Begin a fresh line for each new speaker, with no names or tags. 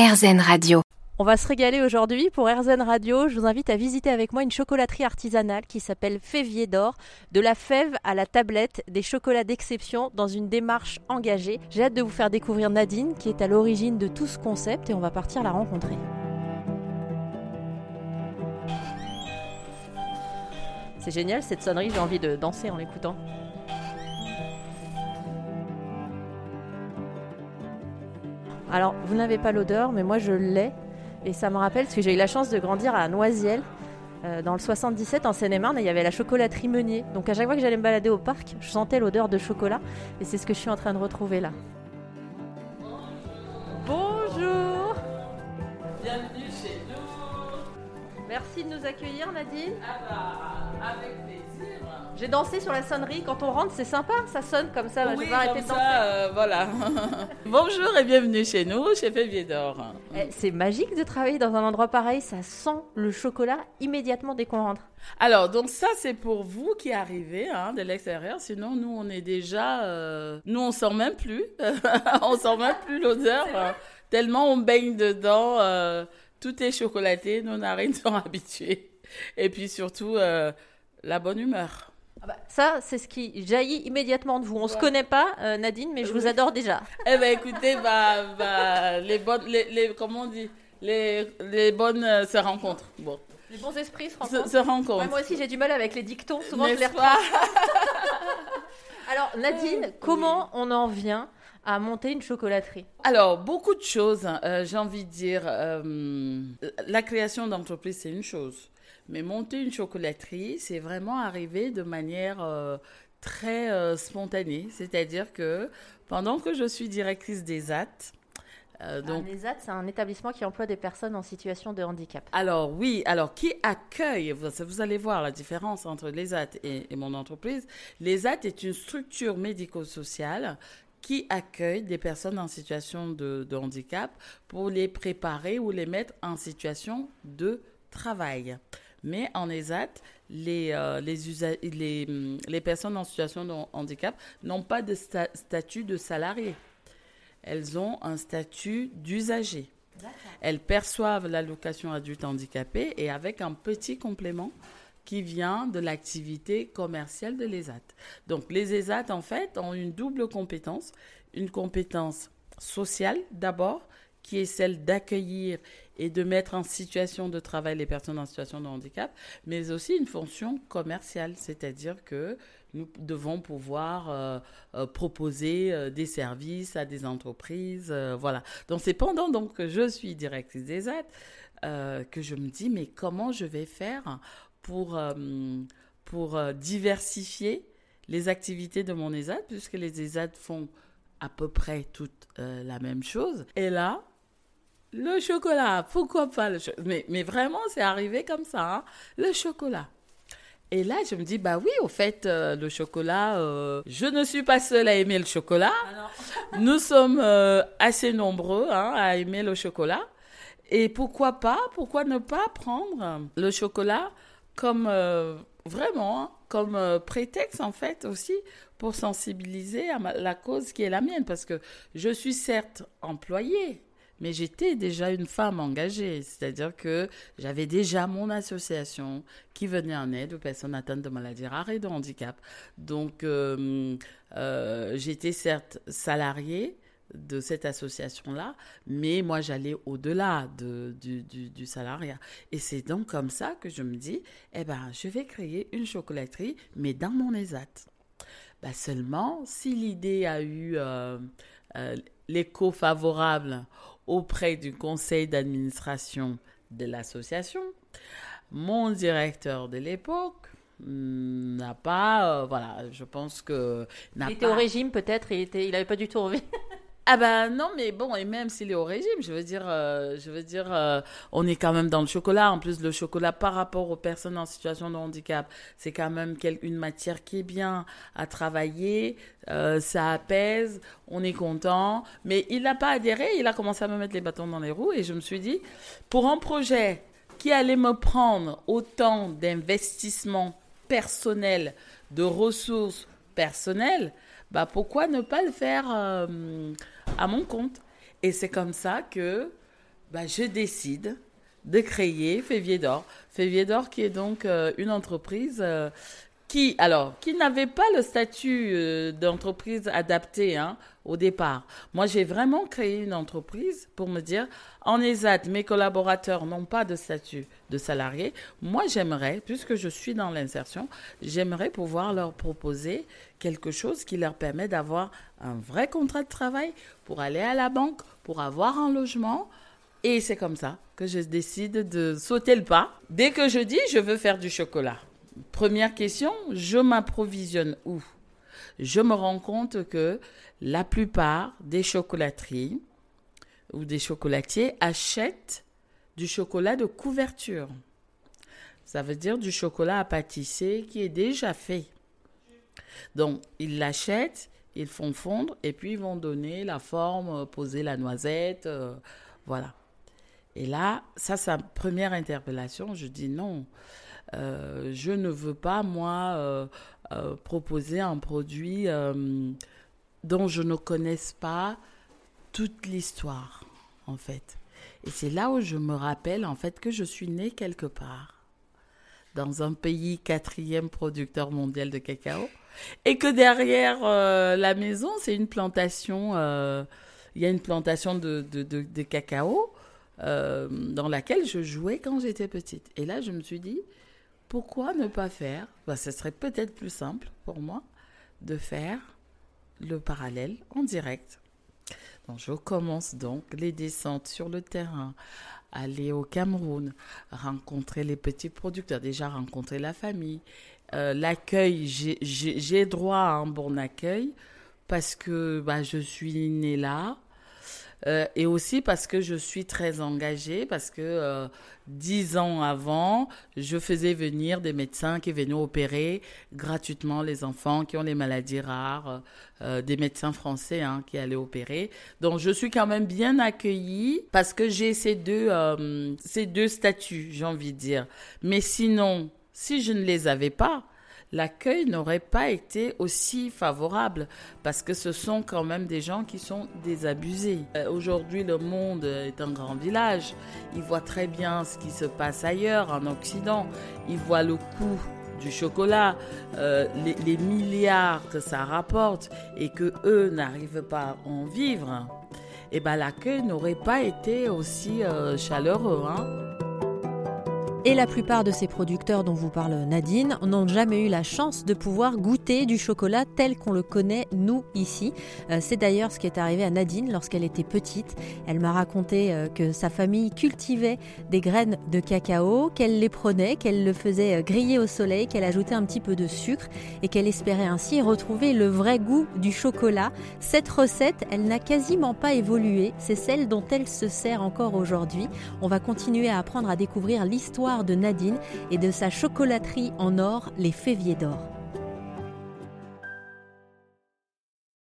RZN Radio.
On va se régaler aujourd'hui pour RZN Radio. Je vous invite à visiter avec moi une chocolaterie artisanale qui s'appelle Févier d'Or. De la fève à la tablette, des chocolats d'exception dans une démarche engagée. J'ai hâte de vous faire découvrir Nadine qui est à l'origine de tout ce concept et on va partir la rencontrer. C'est génial cette sonnerie, j'ai envie de danser en l'écoutant. Alors, vous n'avez pas l'odeur, mais moi je l'ai. Et ça me rappelle, parce que j'ai eu la chance de grandir à Noisiel, euh, dans le 77 en Seine-et-Marne, et il y avait la chocolaterie Meunier. Donc à chaque fois que j'allais me balader au parc, je sentais l'odeur de chocolat. Et c'est ce que je suis en train de retrouver là. Merci de nous accueillir Nadine.
Ah bah, avec plaisir
J'ai dansé sur la sonnerie. Quand on rentre, c'est sympa, ça sonne comme ça.
Oui,
je vais arrêter de danser.
euh, voilà. Bonjour et bienvenue chez nous, chez Févier d'Or.
Eh, C'est magique de travailler dans un endroit pareil, ça sent le chocolat immédiatement dès qu'on rentre.
Alors, donc ça, c'est pour vous qui arrivez hein, de l'extérieur. Sinon, nous, on est déjà... euh, Nous, on sent même plus. on sent même plus l'odeur. hein. Tellement on baigne dedans. euh, Tout est chocolaté. Nos narines sont habituées. Et puis surtout, euh, la bonne humeur.
Ah bah, ça, c'est ce qui jaillit immédiatement de vous. On se connaît pas, euh, Nadine, mais je vous adore déjà.
Eh ben écoutez, bah, bah, les bonnes, les, les, comment on dit, les, les bonnes euh, se rencontrent. Bon,
Les bons esprits se rencontrent.
se rencontrent.
Ouais, moi aussi, j'ai du mal avec les dictons. Souvent, je les reprends.
pas?
Alors, Nadine, comment on en vient à monter une chocolaterie
Alors, beaucoup de choses, hein. Euh, j'ai envie de dire. euh, la création d'entreprise, c'est une chose. Mais monter une chocolaterie, c'est vraiment arriver de manière euh, très spontanée. C'est-à-dire que pendant que je suis directrice des AT, euh, donc
Donc, l'ESAT, c'est un établissement qui emploie des personnes en situation de handicap.
Alors oui, alors qui accueille, vous, vous allez voir la différence entre l'ESAT et, et mon entreprise. L'ESAT est une structure médico-sociale qui accueille des personnes en situation de, de handicap pour les préparer ou les mettre en situation de travail. Mais en ESAT, les, euh, les, usa- les, les personnes en situation de handicap n'ont pas de sta- statut de salarié. Elles ont un statut d'usager. Elles perçoivent l'allocation adulte handicapé et avec un petit complément qui vient de l'activité commerciale de l'ESAT. Donc les ESAT, en fait, ont une double compétence. Une compétence sociale d'abord, qui est celle d'accueillir et de mettre en situation de travail les personnes en situation de handicap, mais aussi une fonction commerciale, c'est-à-dire que nous devons pouvoir euh, euh, proposer euh, des services à des entreprises, voilà. Donc c'est pendant donc que je suis directrice des aides que je me dis mais comment je vais faire pour euh, pour euh, diversifier les activités de mon ESAD puisque les ESAD font à peu près toutes euh, la même chose. Et là, le chocolat, pourquoi pas le chocolat mais, mais vraiment, c'est arrivé comme ça, hein, le chocolat. Et là, je me dis, bah oui, au fait, euh, le chocolat, euh, je ne suis pas seule à aimer le chocolat. Nous sommes assez nombreux hein, à aimer le chocolat. Et pourquoi pas, pourquoi ne pas prendre le chocolat comme euh, vraiment, hein, comme euh, prétexte en fait aussi pour sensibiliser à la cause qui est la mienne. Parce que je suis certes employée, mais j'étais déjà une femme engagée, c'est-à-dire que j'avais déjà mon association qui venait en aide aux personnes atteintes de maladies rares et de handicap. Donc, euh, j'étais certes salariée de cette association-là, mais moi j'allais au-delà de, du, du, du salariat. Et c'est donc comme ça que je me dis, eh ben, je vais créer une chocolaterie, mais dans mon ESAT. Ben seulement, si l'idée a eu euh, euh, l'écho favorable auprès du conseil d'administration de l'association, mon directeur de l'époque hmm, n'a pas, euh, voilà, je pense que n'a
Il était
pas-
au régime peut-être, il était, il avait pas du tout envie.
Ah ben non, mais bon, et même s'il est au régime, je veux dire, euh, je veux dire, euh, on est quand même dans le chocolat. En plus, le chocolat par rapport aux personnes en situation de handicap, c'est quand même une matière qui est bien à travailler. euh, ça apaise, on est content. Mais il n'a pas adhéré, il a commencé à me mettre les bâtons dans les roues et je me suis dit, pour un projet qui allait me prendre autant d'investissement personnel, de ressources personnelles, bah pourquoi ne pas le faire euh, à mon compte? Et c'est comme ça que bah, je décide de créer Févier d'Or. Févier d'Or qui est donc euh, une entreprise euh, qui, alors, qui n'avait pas le statut euh, d'entreprise adapté hein, au départ. Moi, j'ai vraiment créé une entreprise pour me dire, en ESAT, mes collaborateurs n'ont pas de statut de salarié. Moi, j'aimerais, puisque je suis dans l'insertion, j'aimerais pouvoir leur proposer quelque chose qui leur permet d'avoir un vrai contrat de travail pour aller à la banque, pour avoir un logement. Et c'est comme ça que je décide de sauter le pas. Dès que je dis, je veux faire du chocolat. Première question, je m'approvisionne où? Je me rends compte que la plupart des chocolateries ou des chocolatiers achètent du chocolat de couverture. Ça veut dire du chocolat à pâtisser qui est déjà fait. Donc, ils l'achètent, ils font fondre et puis ils vont donner la forme, poser la noisette, euh, voilà. Et là, ça, c'est première interpellation. Je dis non. Euh, je ne veux pas, moi, euh, euh, proposer un produit dont je ne connaisse pas toute l'histoire, en fait. Et c'est là où je me rappelle, en fait, que je suis née quelque part, dans un pays quatrième producteur mondial de cacao, et que derrière la maison, c'est une plantation, il y a une plantation de, cacao dans laquelle je jouais quand j'étais petite. Et là, je me suis dit, pourquoi ne pas faire bah, Ce serait peut-être plus simple pour moi de faire le parallèle en direct. Donc, je commence donc les descentes sur le terrain, aller au Cameroun, rencontrer les petits producteurs, déjà rencontrer la famille. Euh, l'accueil, j'ai droit à un bon accueil parce que bah, je suis née là, euh, et aussi parce que je suis très engagée, parce que euh, dix ans avant, je faisais venir des médecins qui venaient opérer gratuitement les enfants qui ont les maladies rares, euh, des médecins français hein, qui allaient opérer. Donc je suis quand même bien accueillie parce que j'ai ces deux, ces deux statuts, j'ai envie de dire. Mais sinon, si je ne les avais pas, l'accueil n'aurait pas été aussi favorable parce que ce sont quand même des gens qui sont désabusés. Euh, aujourd'hui, le monde est un grand village. Ils voient très bien ce qui se passe ailleurs, en Occident. Ils voient le coût du chocolat, euh, les, milliards que ça rapporte et que eux n'arrivent pas à en vivre. Et eh ben l'accueil n'aurait pas été aussi euh, chaleureux. Hein.
Et la plupart de ces producteurs dont vous parle Nadine n'ont jamais eu la chance de pouvoir goûter du chocolat tel qu'on le connaît nous ici. Euh, c'est d'ailleurs ce qui est arrivé à Nadine lorsqu'elle était petite. Elle m'a raconté euh, que sa famille cultivait des graines de cacao, qu'elle les prenait, qu'elle le faisait euh, griller au soleil, qu'elle ajoutait un petit peu de sucre et qu'elle espérait ainsi retrouver le vrai goût du chocolat. Cette recette, elle n'a quasiment pas évolué. C'est celle dont elle se sert encore aujourd'hui. On va continuer à apprendre à découvrir de Nadine et de sa chocolaterie en or, les Féviers d'or.